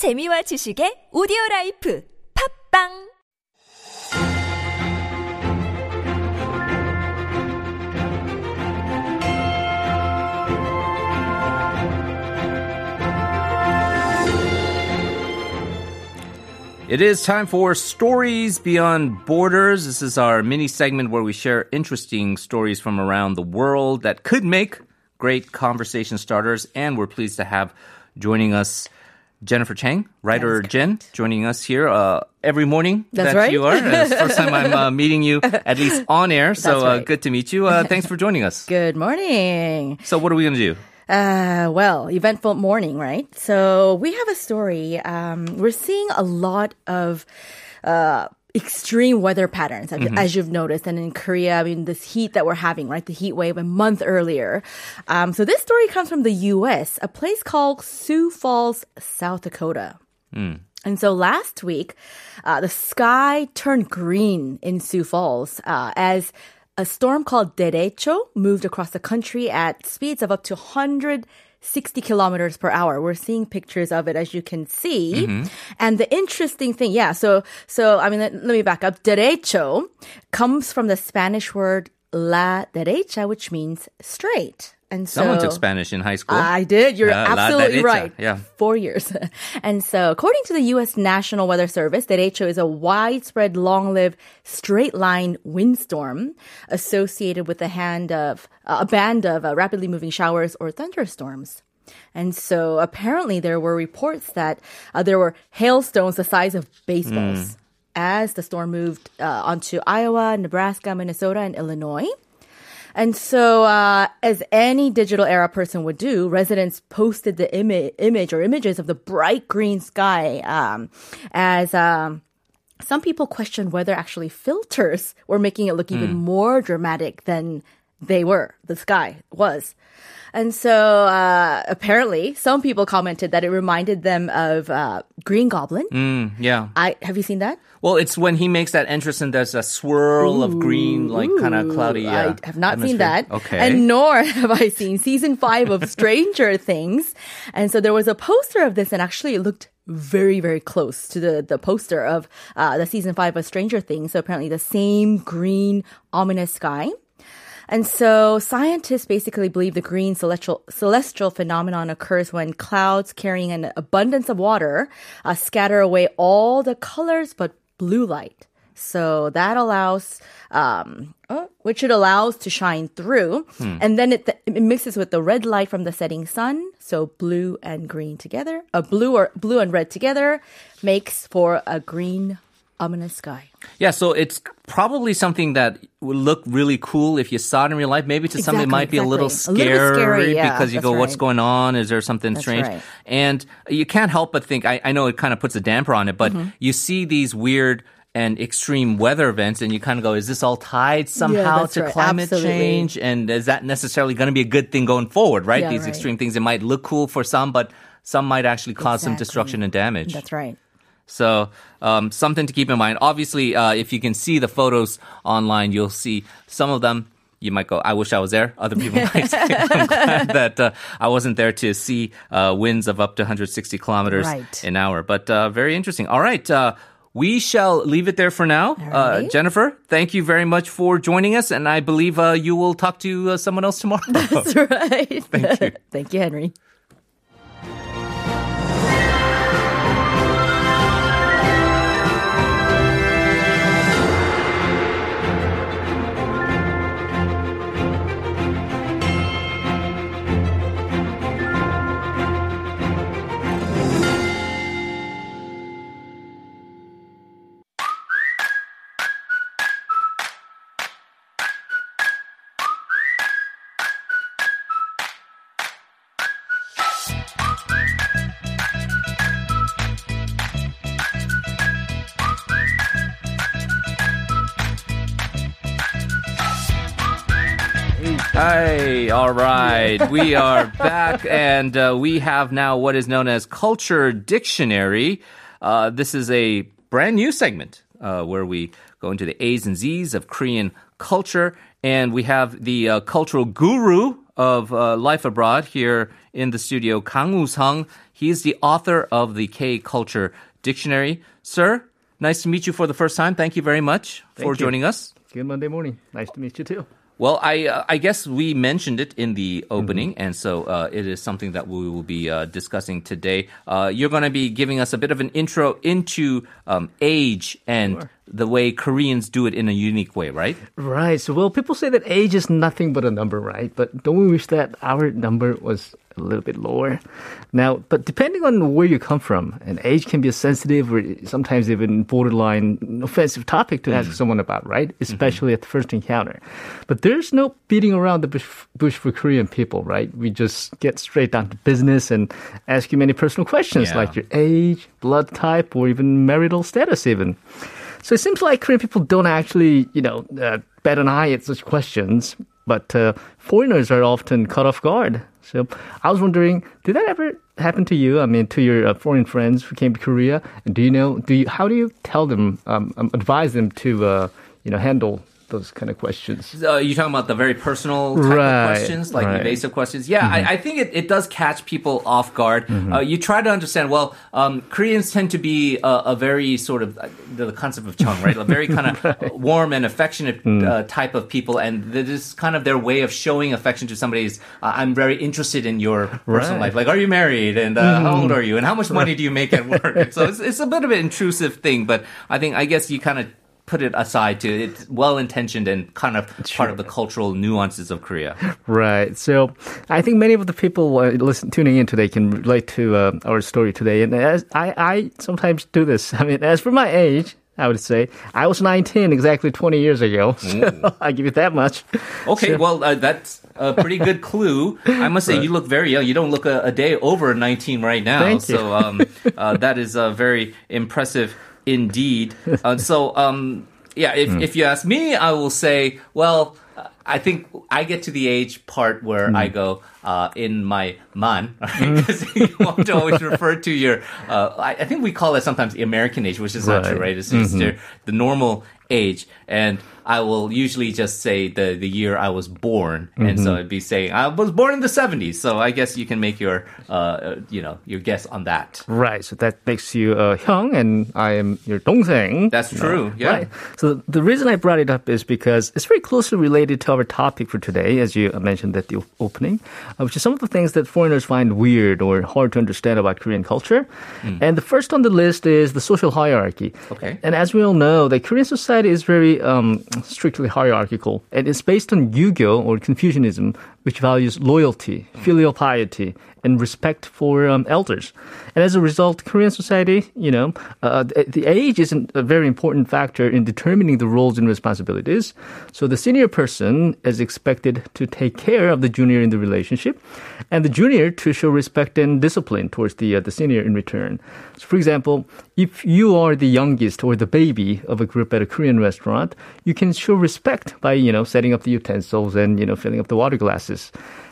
재미와 지식의 오디오 라이프 팝빵 It is time for Stories Beyond Borders. This is our mini segment where we share interesting stories from around the world that could make great conversation starters. And we're pleased to have joining us Jennifer Chang, writer Jen, joining us here uh, every morning. That's that right. you are. It's the first time I'm uh, meeting you, at least on air. So That's uh, good to meet you. Uh, thanks for joining us. Good morning. So, what are we going to do? Uh, well, eventful morning, right? So we have a story. Um, we're seeing a lot of uh, extreme weather patterns, as- as you've noticed. And in Korea, I mean, this heat that we're having, right? The heat wave a month earlier. Um, so this story comes from the U.S., a place called Sioux Falls, South Dakota. And so last week, uh, the sky turned green in Sioux Falls uh, as a storm called Derecho moved across the country at speeds of up to 160 kilometers per hour. We're seeing pictures of it as you can see. Mm-hmm. And the interesting thing, yeah, so, so, I mean, let, let me back up. Derecho comes from the Spanish word la derecha, which means straight. And so, Someone took Spanish in high school. I did. You're la absolutely right. Yeah. Four years. and so, according to the U.S. National Weather Service, derecho is a widespread, long-lived, straight-line windstorm associated with a hand of uh, a band of uh, rapidly moving showers or thunderstorms. And so, apparently, there were reports that uh, there were hailstones the size of baseballs as the storm moved uh, onto Iowa, Nebraska, Minnesota, and Illinois. And so, uh, as any digital era person would do, residents posted the ima- image or images of the bright green sky um, as. Um, some people questioned whether actually filters were making it look even more dramatic than they were, the sky was. And so uh, apparently, some people commented that it reminded them of uh, Green Goblin. Mm, yeah. I have you seen that? Well, it's when he makes that entrance and there's a swirl of green, like kind of cloudy. Uh, I have not seen that. Okay. And nor have I seen season five of Stranger Things. And so there was a poster of this, and actually it looked very, very close to the, the poster of uh, the season five of Stranger Things. So apparently the same green, ominous sky. And so scientists basically believe the green celestial, celestial phenomenon occurs when clouds carrying an abundance of water uh, scatter away all the colors but blue light. So that allows, um, oh, which it allows to shine through. And then it, it mixes with the red light from the setting sun. So blue and green together, a blue or blue and red together makes for a green ominous sky. Yeah, so it's probably something that would look really cool if you saw it in real life. Maybe to some it Exactly, might be a little exactly. A scary, little scary, yeah, because you go, "What's going on? Is there something That's strange?" right. And you can't help but think. I, I know it kind of puts a damper on it, but Mm-hmm. you see these weird and extreme weather events, and you kind of go, "Is this all tied somehow that's to right. climate Absolutely. change? And is that necessarily going to be a good thing going forward?" Right? Yeah, these right. extreme things it might look cool for some, but some might actually cause some destruction and damage. That's right. So um, something to keep in mind. Obviously, uh, if you can see the photos online, you'll see some of them. You might go, I wish I was there. Other people might say, I'm glad that uh, I wasn't there to see uh, winds of up to 160 kilometers Right. an hour. But uh, very interesting. All right. Uh, we shall leave it there for now. Uh, right. Jennifer, thank you very much for joining us. And I believe uh, you will talk to uh, someone else tomorrow. That's right. Thank you. Thank you, Henry. Hi, all right. We are back, and uh, we have now what is known as Culture Dictionary. Uh, this is a brand new segment uh, where we go into the A's and Z's of Korean culture, and we have the uh, cultural guru of uh, life abroad here in the studio, Kang Woo-sung. He is the author of the K Culture Dictionary. Sir, nice to meet you for the first time. Thank you very much Thank for you. joining us. Good Monday morning. Nice to meet you too. Well, I uh, I guess we mentioned it in the opening, Mm-hmm. and so uh, it is something that we will be uh, discussing today. Uh, you're going to be giving us a bit of an intro into um, age and the way Koreans do it in a unique way, right? Right. So, well, people say that age is nothing but a number, right? But don't we wish that our number was a little bit lower? Now, but depending on where you come from, and age can be a sensitive or sometimes even borderline offensive topic to ask mm. someone about, right? Mm-hmm. Especially at the first encounter. But there's no beating around the bush, bush for Korean people, right? We just get straight down to business and ask you many personal questions Yeah. like your age, blood type, or even marital status, even. So it seems like Korean people don't actually, you know, uh, bat an eye at such questions, but uh, foreigners are often caught off guard. So I was wondering, did that ever happen to you? I mean, to your uh, foreign friends who came to Korea, do you know? Do you? How do you tell them, um, um, advise them to, uh, you know, handle those kind of questions? Uh, you talking about the very personal type Right, of questions, like right. evasive questions? Yeah, I, I think it, it does catch people off guard. Uh, you try to understand. Well, um, Koreans tend to be a, a very sort of uh, the concept of chung, right? A very kind of warm and affectionate uh, type of people, and this is kind of their way of showing affection to somebody. Is uh, I'm very interested in your personal Right. life. Like, are you married? And uh, how old are you? And how much money do you make at work? so it's, it's a bit of an intrusive thing, but I think I guess you kind of put it aside to it's well intentioned and kind of part of the cultural nuances of Korea. Right. So I think many of the people uh, listen, tuning in today can relate to uh, our story today. And as I, I sometimes do this. I mean, as for my age, I would say I was 19 exactly 20 years ago. So I give you that much. Okay, well uh, that's a pretty good clue. I must say you look very young. You don't look a, a day over 19 right now. Thank. So um, uh, that is a very impressive indeed. Uh, so um, yeah, if, Hmm. if you ask me, I will say, well, I think I get to the age part where Hmm. I go uh, in my man, because you want to always refer to your. Uh, I, I think we call it sometimes the American age, which is not true, Right. right? It's just your, the normal age, and I will usually just say the the year I was born, and so I'd be saying I was born in the '70s. So I guess you can make your uh, uh, you know your guess on that. Right. So that makes you uh, Hyung, and I am your 동생. That's true. Yeah. Right. So the reason I brought it up is because it's very closely related to our topic for today, as you mentioned at the opening, uh, which is some of the things that foreigners find weird or hard to understand about Korean culture. And the first on the list is the social hierarchy. Okay. And as we all know, the Korean society is very um, strictly hierarchical, and it's based on yugyo or Confucianism, which values loyalty, filial piety, and respect for um, elders. And as a result, Korean society, you know, uh, the, the age isn't a very important factor in determining the roles and responsibilities. So the senior person is expected to take care of the junior in the relationship, and the junior to show respect and discipline towards the uh, the senior in return. So, for example, if you are the youngest or the baby of a group at a Korean restaurant, you can show respect by you know setting up the utensils and you know filling up the water glasses.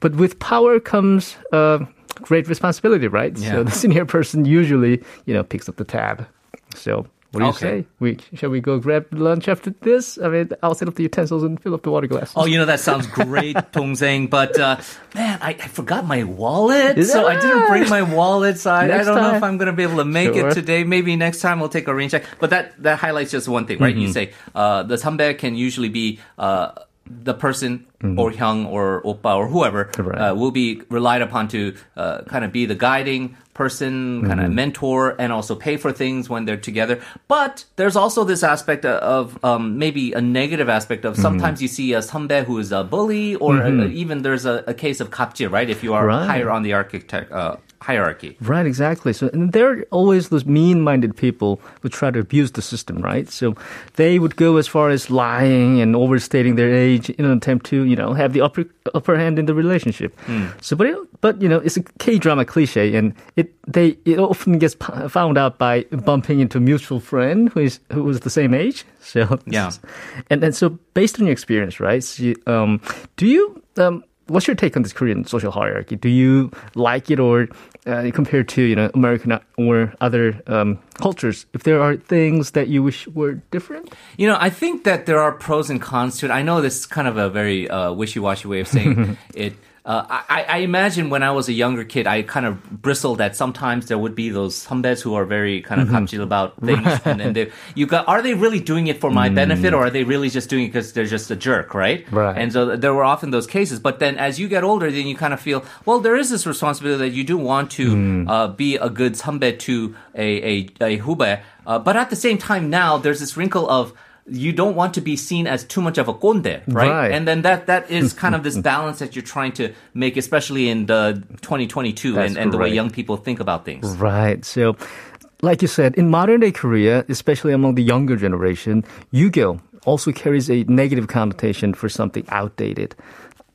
But with power comes uh, great responsibility, right? Yeah. So the senior person usually, you know, picks up the tab. So what do you Okay. say? We shall we go grab lunch after this? I mean, I'll set up the utensils and fill up the water glasses. Oh, you know that sounds great, dongsaeng, but uh, man, I, I forgot my wallet, so I didn't bring my wallet. So I, I don't know if. I'm going to be able to make Sure. it today. Maybe next time we'll take a rain check. But that that highlights just one thing, right? You say uh, the sunbae can usually be. Uh, the person or hyung or oppa or whoever Right. uh, will be relied upon to uh, kind of be the guiding person, kind of mentor, and also pay for things when they're together. But there's also this aspect of um, maybe a negative aspect of sometimes you see a sunbae who is a bully, or uh even there's a, a case of gapjil, right? If you are Right. higher on the architect uh, hierarchy. Right, exactly. So, and there are always those mean-minded people who try to abuse the system, right? So, they would go as far as lying and overstating their age in an attempt to, you know, have the upper upper hand in the relationship. So, but it, but you know, it's a K-drama cliche, and it they it often gets p- found out by bumping into a mutual friend who is who was the same age. So, Yeah. and and so based on your experience, right? So you, um, do you um, what's your take on this Korean social hierarchy? Do you like it or uh, compared to you know American or other um, cultures? If there are things that you wish were different, You know, I think that there are pros and cons to it. I know this is kind of a very uh, wishy-washy way of saying it. Uh, I, I, imagine when I was a younger kid, I kind of bristled that sometimes there would be those humbeds who are very kind of mm mm-hmm. about things, right. and then you got, are they really doing it for my mm. benefit, or are they really just doing it because they're just a jerk, right? Right. And so there were often those cases. But then as you get older, then you kind of feel, well, there is this responsibility that you do want to mm. uh, be a good humbed to a a, a hube, uh, but at the same time now there's this wrinkle of you don't want to be seen as too much of a kkondae, right? Right. And then that that is kind of this balance that you're trying to make, especially in the 2022 That's and, and the way young people think about things. Right. So, like you said, in modern day Korea, especially among the younger generation, yugyo also carries a negative connotation for something outdated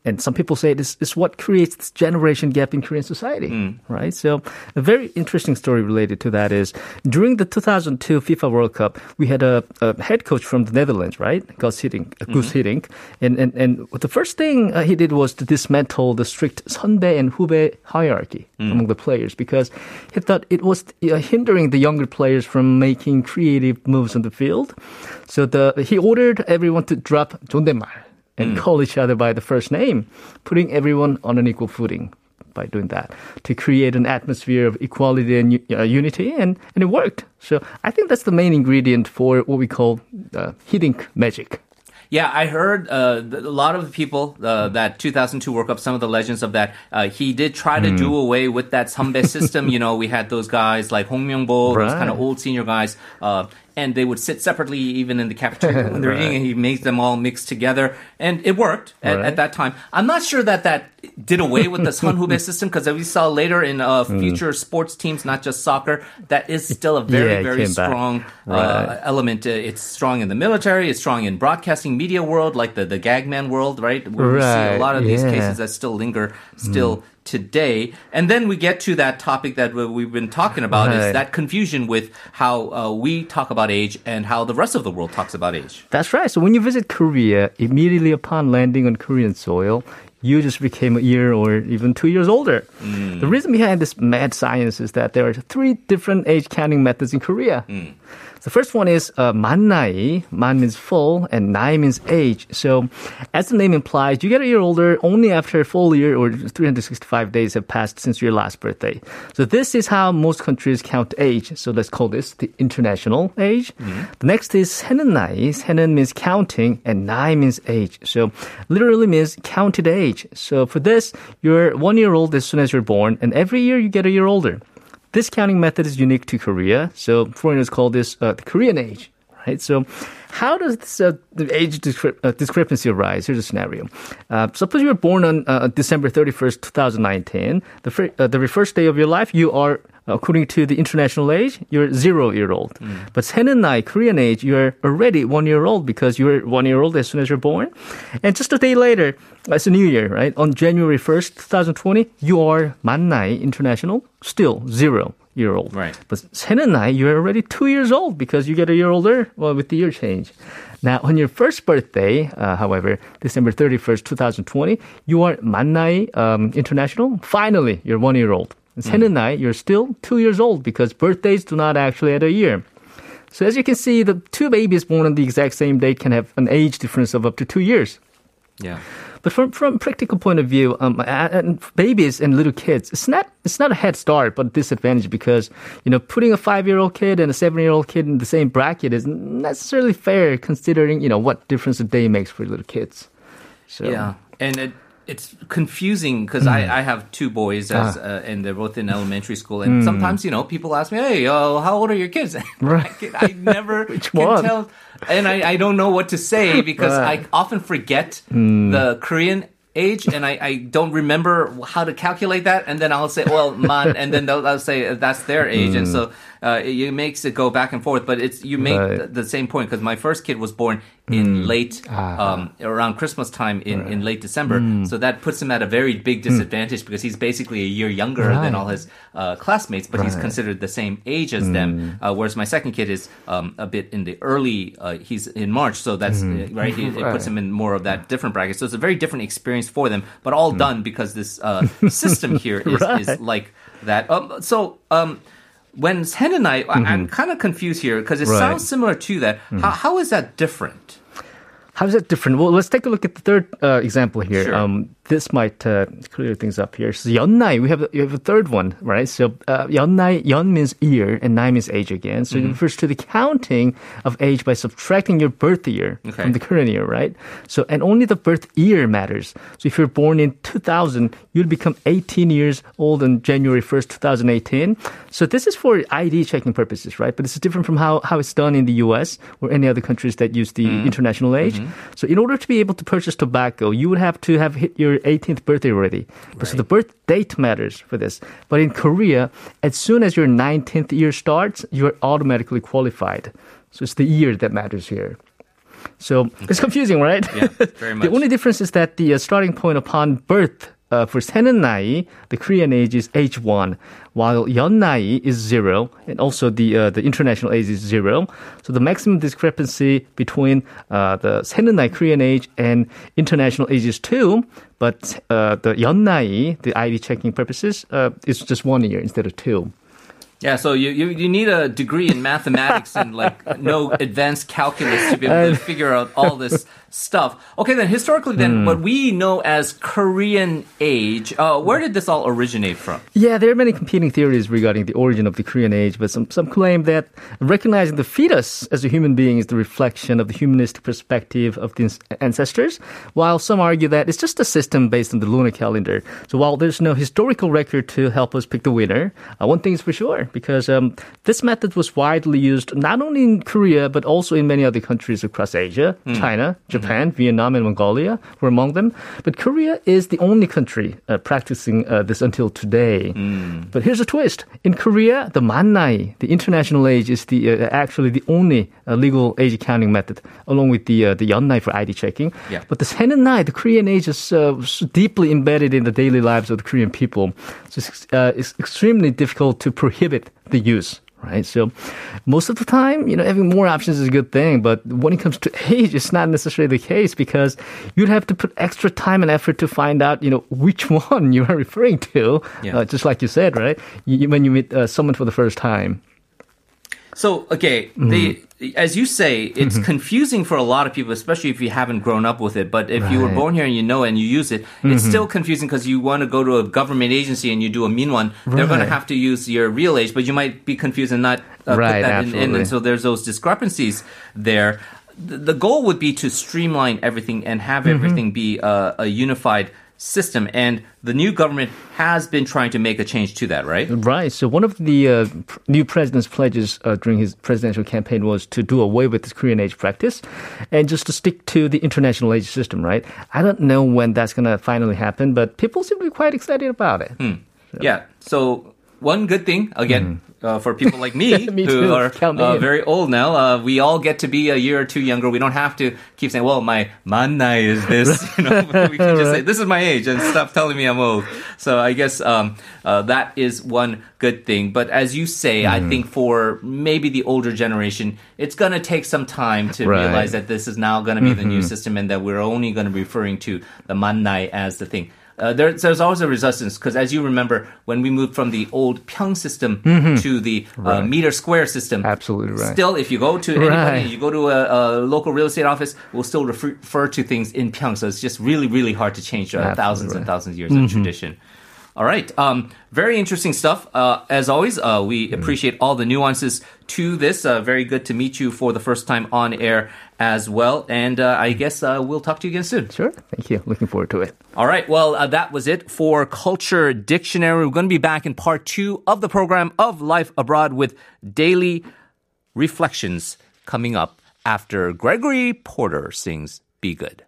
and some people say this is what creates this generation gap in Korean society, mm. right? So a very interesting story related to that is during the 2002 FIFA World Cup, we had a, a head coach from the Netherlands, right? Gus Hiddink, uh, mm-hmm. And, and and the first thing uh, he did was to dismantle the strict Sunbae and Hubae hierarchy mm. among the players because he thought it was uh, hindering the younger players from making creative moves on the field. So the he ordered everyone to drop 존댓말 and call each other by the first name, putting everyone on an equal footing by doing that to create an atmosphere of equality and uh, unity, and, and it worked. So I think that's the main ingredient for what we call uh, Hiddink magic. Yeah, I heard uh, a lot of the people uh, that 2002 World Cup, some of the legends of that, uh, he did try to do away with that sunbae system. you know, we had those guys like Hong Myung-bo, those kind of old senior guys, uh, and they would sit separately even in the cafeteria when they're eating, and he made them all mixed together, and it worked at, Right. at that time. I'm not sure that that did away with the Sunhube system because we saw later in uh, future sports teams, not just soccer, that is still a very, Yeah, very strong uh, element. Uh, It's strong in the military. It's strong in broadcasting media world, like the the gagman world, right? Where we see a lot of these yeah. cases that still linger still today. And then we get to that topic that we- we've been talking about is that confusion with how uh, we talk about age and how the rest of the world talks about age. That's right. So when you visit Korea, immediately upon landing on Korean soil, you just became a year or even two years older. The reason behind this mad science is that there are three different age counting methods in Korea. The first one is uh, 만나이. Man means full, and 나이 means age. So, as the name implies, you get a year older only after a full year or 365 days have passed since your last birthday. So, this is how most countries count age. So, let's call this the international age. The next is 세는 나이. 세는 means counting, and 나이 means age. So, literally means counted age. So, for this, you're one year old as soon as you're born, and every year you get a year older. This counting method is unique to Korea, so foreigners call this uh, the Korean age. Right? So, how does this uh, the age discre- uh, discrepancy arise? Here's a scenario. Uh, suppose you were born on uh, December 31st, 2019. The, fir- uh, the very first day of your life, you are, according to the international age, you're zero year old. Mm. But Senenai, Korean age, you're already one year old because you're one year old as soon as you're born. And just a day later, it's a new year, right? On January 1st, 2020, you are Mannai International, still zero year old. Right. But Senenai, you're already two years old because you get a year older well, with the year change. Now, on your first birthday, uh, however, December 31st, 2020, you are Mannai um, International. Finally, you're one year old. And Senunai, mm. you're still two years old because birthdays do not actually add a year. So as you can see, the two babies born on the exact same day can have an age difference of up to two years. Yeah. But from from practical point of view, um, and babies and little kids, it's not it's not a head start, but disadvantage because you know putting a five year old kid and a seven year old kid in the same bracket is necessarily fair, considering you know what difference a day makes for little kids. So. Yeah, and it, it's confusing because Hmm. I, I have two boys as, Ah. uh, and they're both in elementary school. And sometimes you know people ask me, "Hey, uh, how old are your kids?" Right. I, can- I never Which can one? tell, and I, I don't know what to say because Right. I often forget the Korean age and I, I don't remember how to calculate that and then I'll say well man and then they'll, I'll say that's their age and so uh, it, it makes it go back and forth but it's you make. Right. the, the same point because my first kid was born in late Ah. um, around Christmas time in, in late December. Hmm. So that puts him at a very big disadvantage because he's basically a year younger Right. than all his uh, classmates, but he's Right. Hmm. considered the same age as them. Uh, whereas my second kid is um, a bit in the early, uh, he's in March, so that's uh, right. He, it puts him in more of that different bracket. So it's a very different experience for them, but all done because this uh, system here is, is like that. Um, so. Um, when Hen and I, I I'm kind of confused here because it Right. sounds similar to that. How, how is that different? How is that different? Well, let's take a look at the third uh, example here. Sure. Um, this might uh, clear things up here. So yonnai, we have you have a third one, right? So uh, yonnai, yon means year, and nai means age again. So mm-hmm. it refers to the counting of age by subtracting your birth year okay. from the current year, right? So and only the birth year matters. So if you're born in 2000, you'll become 18 years old on January 1st, 2018. So this is for ID checking purposes, right? But it's different from how how it's done in the U.S. or any other countries that use the mm-hmm. international age. Mm-hmm. So in order to be able to purchase tobacco, you would have to have hit your your 18th birthday already. Right. So the birth date matters for this. But in Korea, as soon as your 19th year starts, you're automatically qualified. So it's the year that matters here. So okay. it's confusing, right? Yeah, very much. the only difference is that the uh, starting point upon birth uh, for Senan the Korean age is age one, while Yeonnai is zero, and also the uh, the international age is zero. So the maximum discrepancy between uh, the Seninai Korean age and international age is two, but uh, the Yeonnai, the ID checking purposes, uh, is just one year instead of two. Yeah, so you, you, you, need a degree in mathematics and like no advanced calculus to be able to figure out all this stuff. Okay, then historically, then what we know as Korean age, uh, where did this all originate from? Yeah, there are many competing theories regarding the origin of the Korean age, but some, some claim that recognizing the fetus as a human being is the reflection of the humanistic perspective of the ancestors, while some argue that it's just a system based on the lunar calendar. So while there's no historical record to help us pick the winner, uh, one thing is for sure, because um, this method was widely used not only in Korea, but also in many other countries across Asia, China, Japan, Vietnam, and Mongolia were among them. But Korea is the only country uh, practicing uh, this until today. But here's a twist. In Korea, the mannai, the international age, is the uh, actually the only uh, legal age accounting method, along with the uh, the yeonnai for ID checking. Yeah. But the seonnai, the Korean age, is uh, deeply embedded in the daily lives of the Korean people. So it's, uh, it's extremely difficult to prohibit the use. Right, so most of the time, you know, having more options is a good thing. But when it comes to age, it's not necessarily the case because you'd have to put extra time and effort to find out, you know, which one you are referring to. Yeah. Uh, just like you said, right? You, when you meet uh, someone for the first time. So, okay, the as you say, it's confusing for a lot of people, especially if you haven't grown up with it. But if you were born here and you know and you use it, it's still confusing because you want to go to a government agency and you do a mean one. They're going to have to use your real age, but you might be confused and not uh, Right, put that in, in. And so there's those discrepancies there. The, goal would be to streamline everything and have Mm-hmm. everything be a, a unified system. And the new government has been trying to make a change to that, right? Right. So one of the uh, pr- new president's pledges uh, during his presidential campaign was to do away with this Korean age practice and just to stick to the international age system, right? I don't know when that's going to finally happen, but people seem to be quite excited about it. Yeah. So one good thing again uh, for people like me, Mm-hmm. Me who too. are uh, very old now, uh, we all get to be a year or two younger. We don't have to keep saying, "Well, my manai is this." You know, we can just say, "This is my age," and stop telling me I'm old. So I guess um, uh, that is one good thing. But as you say, I Mm-hmm. think for maybe the older generation, it's going to take some time to Right. realize that this is now going to be the new Mm-hmm. system, and that we're only going to be referring to the manai as the thing. Uh, there, there's always a resistance because, as you remember, when we moved from the old Pyong system to the uh, meter square system, Mm-hmm. Absolutely right. Still, if you go to anybody, Right. you go to a, a local real estate office, we'll still refer, refer to things in Pyong. So it's just really, really hard to change uh, thousands and thousands of years of tradition. All right. Um, very interesting stuff. Uh, as always, uh, we appreciate all the nuances to this. Uh, very good to meet you for the first time on air as well. And uh, I guess uh, we'll talk to you again soon. Sure. Thank you. Looking forward to it. All right. Well, uh, that was it for Culture Dictionary. We're going to be back in part two of the program of Life Abroad with daily reflections coming up after Gregory Porter sings Be Good.